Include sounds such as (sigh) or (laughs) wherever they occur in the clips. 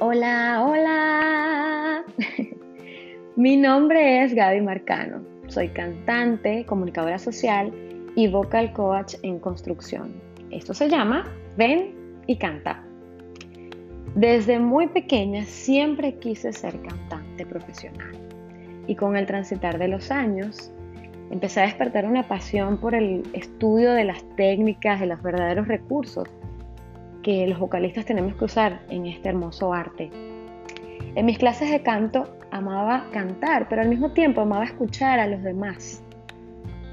Hola, hola. (laughs) Mi nombre es Gaby Marcano. Soy cantante, comunicadora social y vocal coach en construcción. Esto se llama Ven y Canta. Desde muy pequeña siempre quise ser cantante profesional y con el transitar de los años empecé a despertar una pasión por el estudio de las técnicas, de los verdaderos recursos los vocalistas tenemos que usar en este hermoso arte. En mis clases de canto amaba cantar, pero al mismo tiempo amaba escuchar a los demás,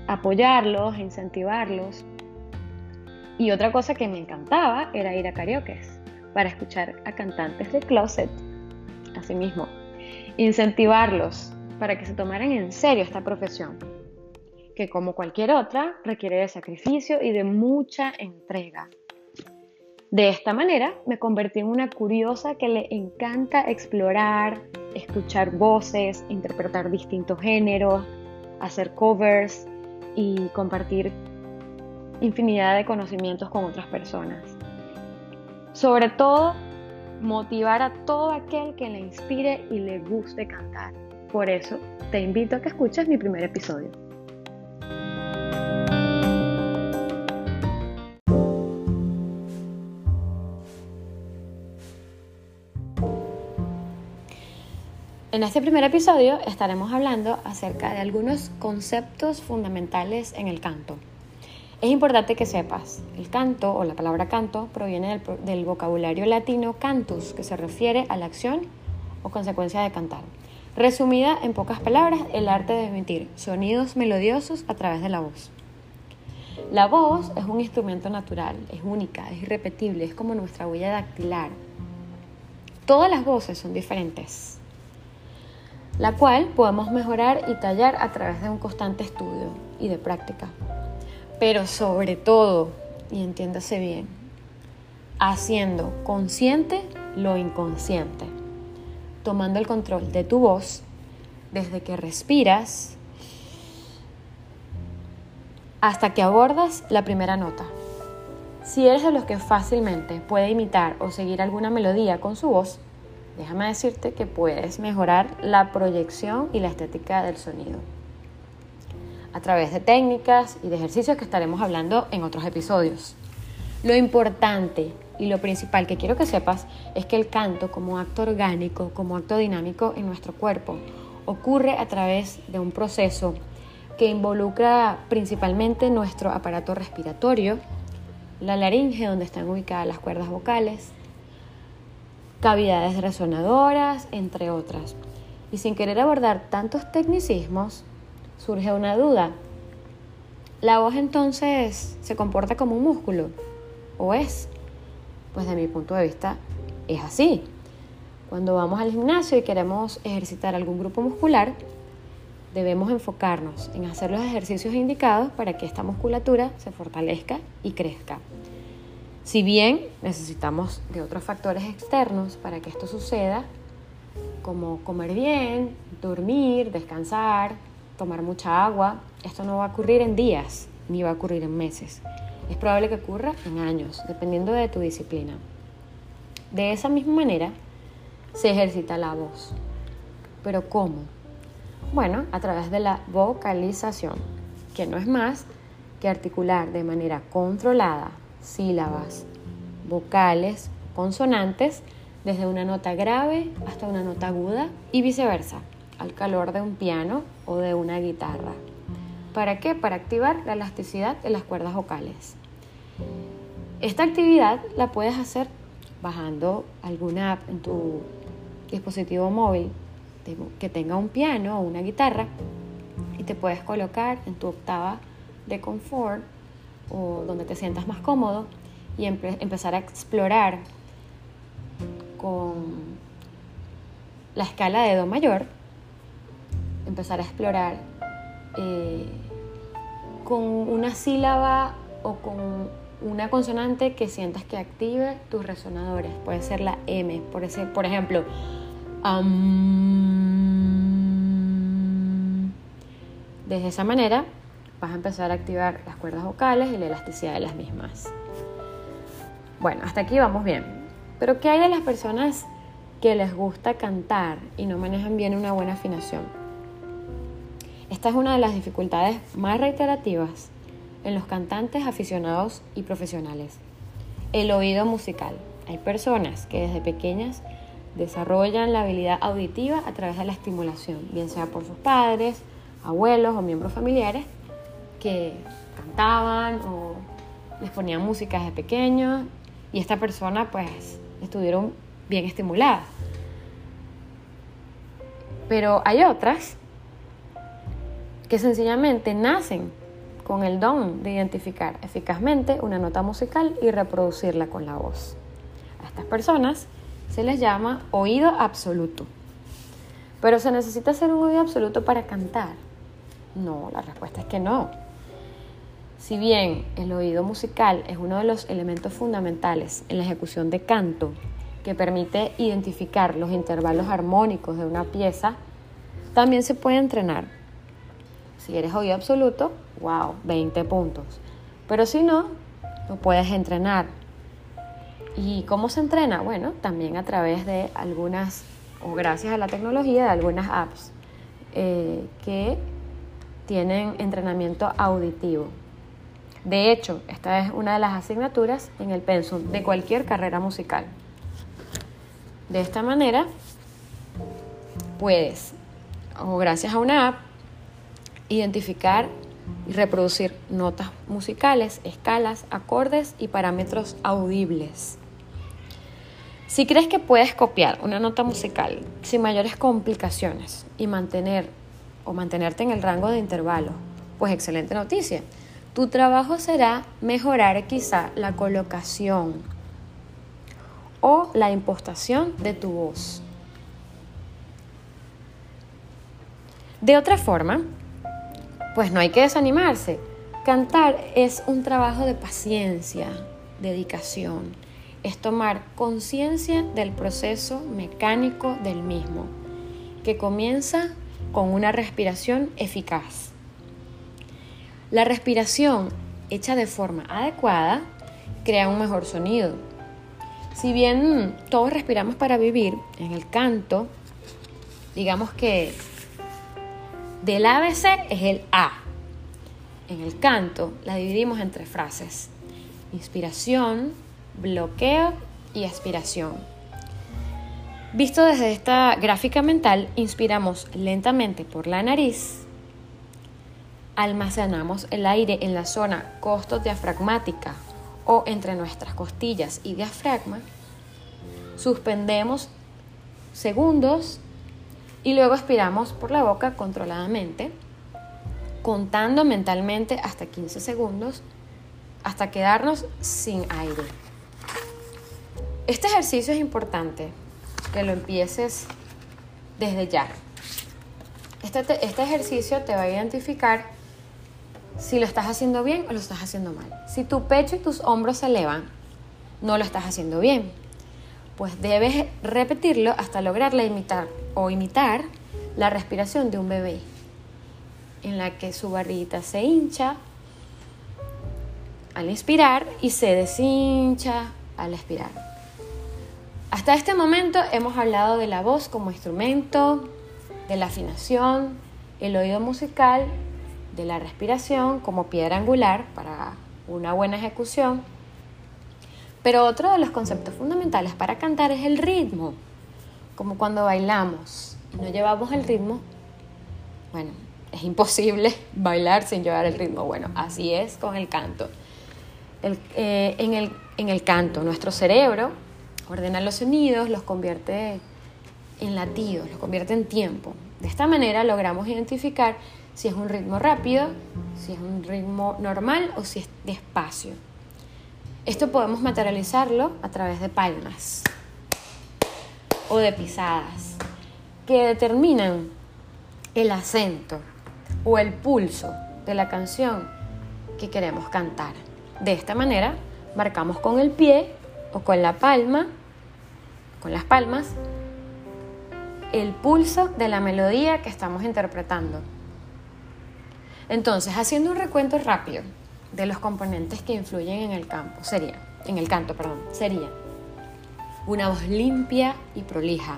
apoyarlos, incentivarlos. Y otra cosa que me encantaba era ir a karaoke para escuchar a cantantes de closet, asimismo, incentivarlos para que se tomaran en serio esta profesión, que como cualquier otra requiere de sacrificio y de mucha entrega. De esta manera me convertí en una curiosa que le encanta explorar, escuchar voces, interpretar distintos géneros, hacer covers y compartir infinidad de conocimientos con otras personas. Sobre todo, motivar a todo aquel que le inspire y le guste cantar. Por eso, te invito a que escuches mi primer episodio. En este primer episodio estaremos hablando acerca de algunos conceptos fundamentales en el canto. Es importante que sepas, el canto o la palabra canto proviene del, vocabulario latino cantus, que se refiere a la acción o consecuencia de cantar. Resumida en pocas palabras, el arte de emitir sonidos melodiosos a través de la voz. La voz es un instrumento natural, es única, es irrepetible, es como nuestra huella dactilar. Todas las voces son diferentes la cual podemos mejorar y tallar a través de un constante estudio y de práctica. Pero sobre todo, y entiéndase bien, haciendo consciente lo inconsciente, tomando el control de tu voz desde que respiras hasta que abordas la primera nota. Si eres de los que fácilmente puede imitar o seguir alguna melodía con su voz, déjame decirte que puedes mejorar la proyección y la estética del sonido a través de técnicas y de ejercicios que estaremos hablando en otros episodios. Lo importante y lo principal que quiero que sepas es que el canto como acto orgánico, como acto dinámico en nuestro cuerpo, ocurre a través de un proceso que involucra principalmente nuestro aparato respiratorio, la laringe donde están ubicadas las cuerdas vocales, cavidades resonadoras, entre otras. Y sin querer abordar tantos tecnicismos, surge una duda. ¿La voz entonces se comporta como un músculo? ¿O es? Pues de mi punto de vista es así. Cuando vamos al gimnasio y queremos ejercitar algún grupo muscular, debemos enfocarnos en hacer los ejercicios indicados para que esta musculatura se fortalezca y crezca. Si bien necesitamos de otros factores externos para que esto suceda, como comer bien, dormir, descansar, tomar mucha agua, esto no va a ocurrir en días ni va a ocurrir en meses. Es probable que ocurra en años, dependiendo de tu disciplina. De esa misma manera, se ejercita la voz. ¿Pero cómo? Bueno, a través de la vocalización, que no es más que articular de manera controlada, sílabas, vocales, consonantes, desde una nota grave hasta una nota aguda y viceversa, al calor de un piano o de una guitarra. ¿Para qué? Para activar la elasticidad de las cuerdas vocales. Esta actividad la puedes hacer bajando alguna app en tu dispositivo móvil que tenga un piano o una guitarra y te puedes colocar en tu octava de confort o donde te sientas más cómodo y empezar a explorar con la escala de Do mayor, empezar a explorar eh, con una sílaba o con una consonante que sientas que active tus resonadores. Puede ser la M, por, ese, por ejemplo. desde esa manera vas a empezar a activar las cuerdas vocales y la elasticidad de las mismas. Bueno, hasta aquí vamos bien. Pero ¿qué hay de las personas que les gusta cantar y no manejan bien una buena afinación. Esta es una de las dificultades más reiterativas en los cantantes aficionados y profesionales. El oído musical. Hay personas que desde pequeñas desarrollan la habilidad auditiva a través de la estimulación, bien sea por sus padres, abuelos o miembros familiares que cantaban o les ponían música desde pequeños y esta persona pues estuvieron bien estimuladas. Pero hay otras que sencillamente nacen con el don de identificar eficazmente una nota musical y reproducirla con la voz. A estas personas se les llama oído absoluto. Pero se necesita ser un oído absoluto para cantar. No, la respuesta es que no. Si bien el oído musical es uno de los elementos fundamentales en la ejecución de canto, que permite identificar los intervalos armónicos de una pieza, también se puede entrenar. Si eres oído absoluto, wow, 20 puntos. Pero si no, lo puedes entrenar. ¿Y cómo se entrena? Bueno, también a través de algunas, o gracias a la tecnología, de algunas apps eh, que tienen entrenamiento auditivo. De hecho, esta es una de las asignaturas en el pensum de cualquier carrera musical. De esta manera, puedes, o gracias a una app, identificar y reproducir notas musicales, escalas, acordes y parámetros audibles. Si crees que puedes copiar una nota musical sin mayores complicaciones y mantener o mantenerte en el rango de intervalo, pues excelente noticia. Tu trabajo será mejorar quizá la colocación o la impostación de tu voz. De otra forma, pues no hay que desanimarse. Cantar es un trabajo de paciencia, dedicación. Es tomar conciencia del proceso mecánico del mismo, que comienza con una respiración eficaz. La respiración hecha de forma adecuada crea un mejor sonido. Si bien todos respiramos para vivir, en el canto, digamos que del ABC es el A. En el canto la dividimos en tres frases. Inspiración, bloqueo y aspiración. Visto desde esta gráfica mental, inspiramos lentamente por la nariz, almacenamos el aire en la zona costo-diafragmática o entre nuestras costillas y diafragma, suspendemos segundos y luego expiramos por la boca controladamente, contando mentalmente hasta 15 segundos hasta quedarnos sin aire. Este ejercicio es importante que lo empieces desde ya. Este, este, ejercicio te va a identificar si lo estás haciendo bien o lo estás haciendo mal. Si tu pecho y tus hombros se elevan, no lo estás haciendo bien. Pues debes repetirlo hasta lograrla imitar o imitar la respiración de un bebé, en la que su barrita se hincha al inspirar y se deshincha al expirar. Hasta este momento hemos hablado de la voz como instrumento, de la afinación, el oído musical, de la respiración como piedra angular para una buena ejecución. Pero otro de los conceptos fundamentales para cantar es el ritmo, como cuando bailamos y no llevamos el ritmo. Bueno, es imposible (laughs) bailar sin llevar el ritmo. Bueno, así es con el canto. Eh, en, el, en el canto, nuestro cerebro ordena los sonidos, los convierte en latidos, los convierte en tiempo. De esta manera logramos identificar si es un ritmo rápido, si es un ritmo normal o si es despacio. Esto podemos materializarlo a través de palmas o de pisadas que determinan el acento o el pulso de la canción que queremos cantar. De esta manera marcamos con el pie o con la palma, con las palmas, el pulso de la melodía que estamos interpretando. Entonces, haciendo un recuento rápido de los componentes que influyen en el campo, sería, en el canto, perdón, sería una voz limpia y prolija,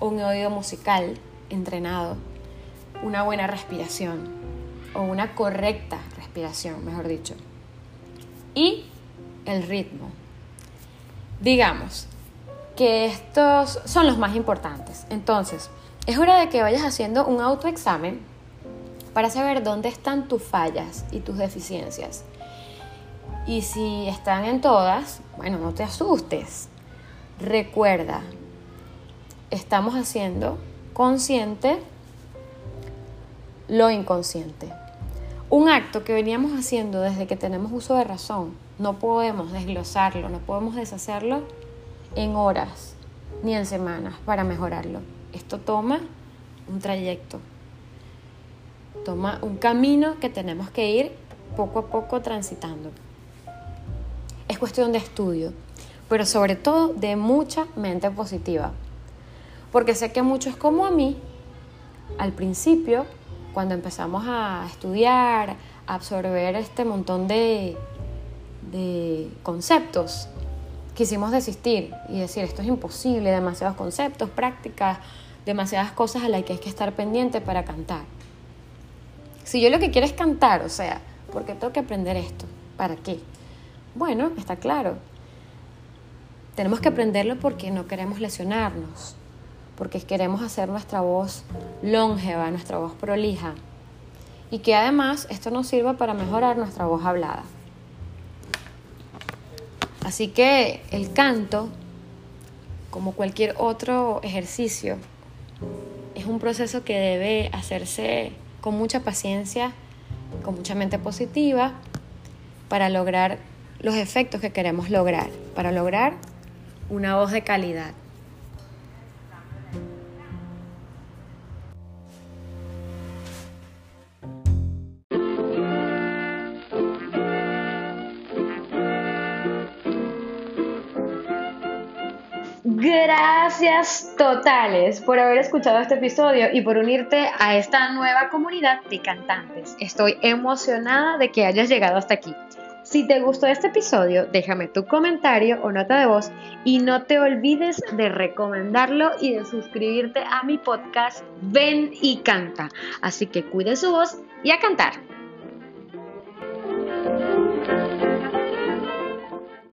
un oído musical entrenado, una buena respiración o una correcta respiración, mejor dicho. Y el ritmo. Digamos que estos son los más importantes. Entonces, es hora de que vayas haciendo un autoexamen para saber dónde están tus fallas y tus deficiencias. Y si están en todas, bueno, no te asustes. Recuerda, estamos haciendo consciente lo inconsciente. Un acto que veníamos haciendo desde que tenemos uso de razón, no podemos desglosarlo, no podemos deshacerlo en horas ni en semanas para mejorarlo. Esto toma un trayecto, toma un camino que tenemos que ir poco a poco transitando. Es cuestión de estudio, pero sobre todo de mucha mente positiva. Porque sé que muchos como a mí, al principio, cuando empezamos a estudiar, a absorber este montón de, de conceptos, quisimos desistir y decir, esto es imposible, demasiados conceptos, prácticas, demasiadas cosas a las que hay que estar pendiente para cantar. Si yo lo que quiero es cantar, o sea, ¿por qué tengo que aprender esto? ¿Para qué? Bueno, está claro. Tenemos que aprenderlo porque no queremos lesionarnos, porque queremos hacer nuestra voz longeva, nuestra voz prolija, y que además esto nos sirva para mejorar nuestra voz hablada. Así que el canto, como cualquier otro ejercicio, es un proceso que debe hacerse con mucha paciencia, con mucha mente positiva, para lograr los efectos que queremos lograr, para lograr una voz de calidad. Gracias totales por haber escuchado este episodio y por unirte a esta nueva comunidad de cantantes. Estoy emocionada de que hayas llegado hasta aquí. Si te gustó este episodio, déjame tu comentario o nota de voz y no te olvides de recomendarlo y de suscribirte a mi podcast Ven y Canta. Así que cuide su voz y a cantar.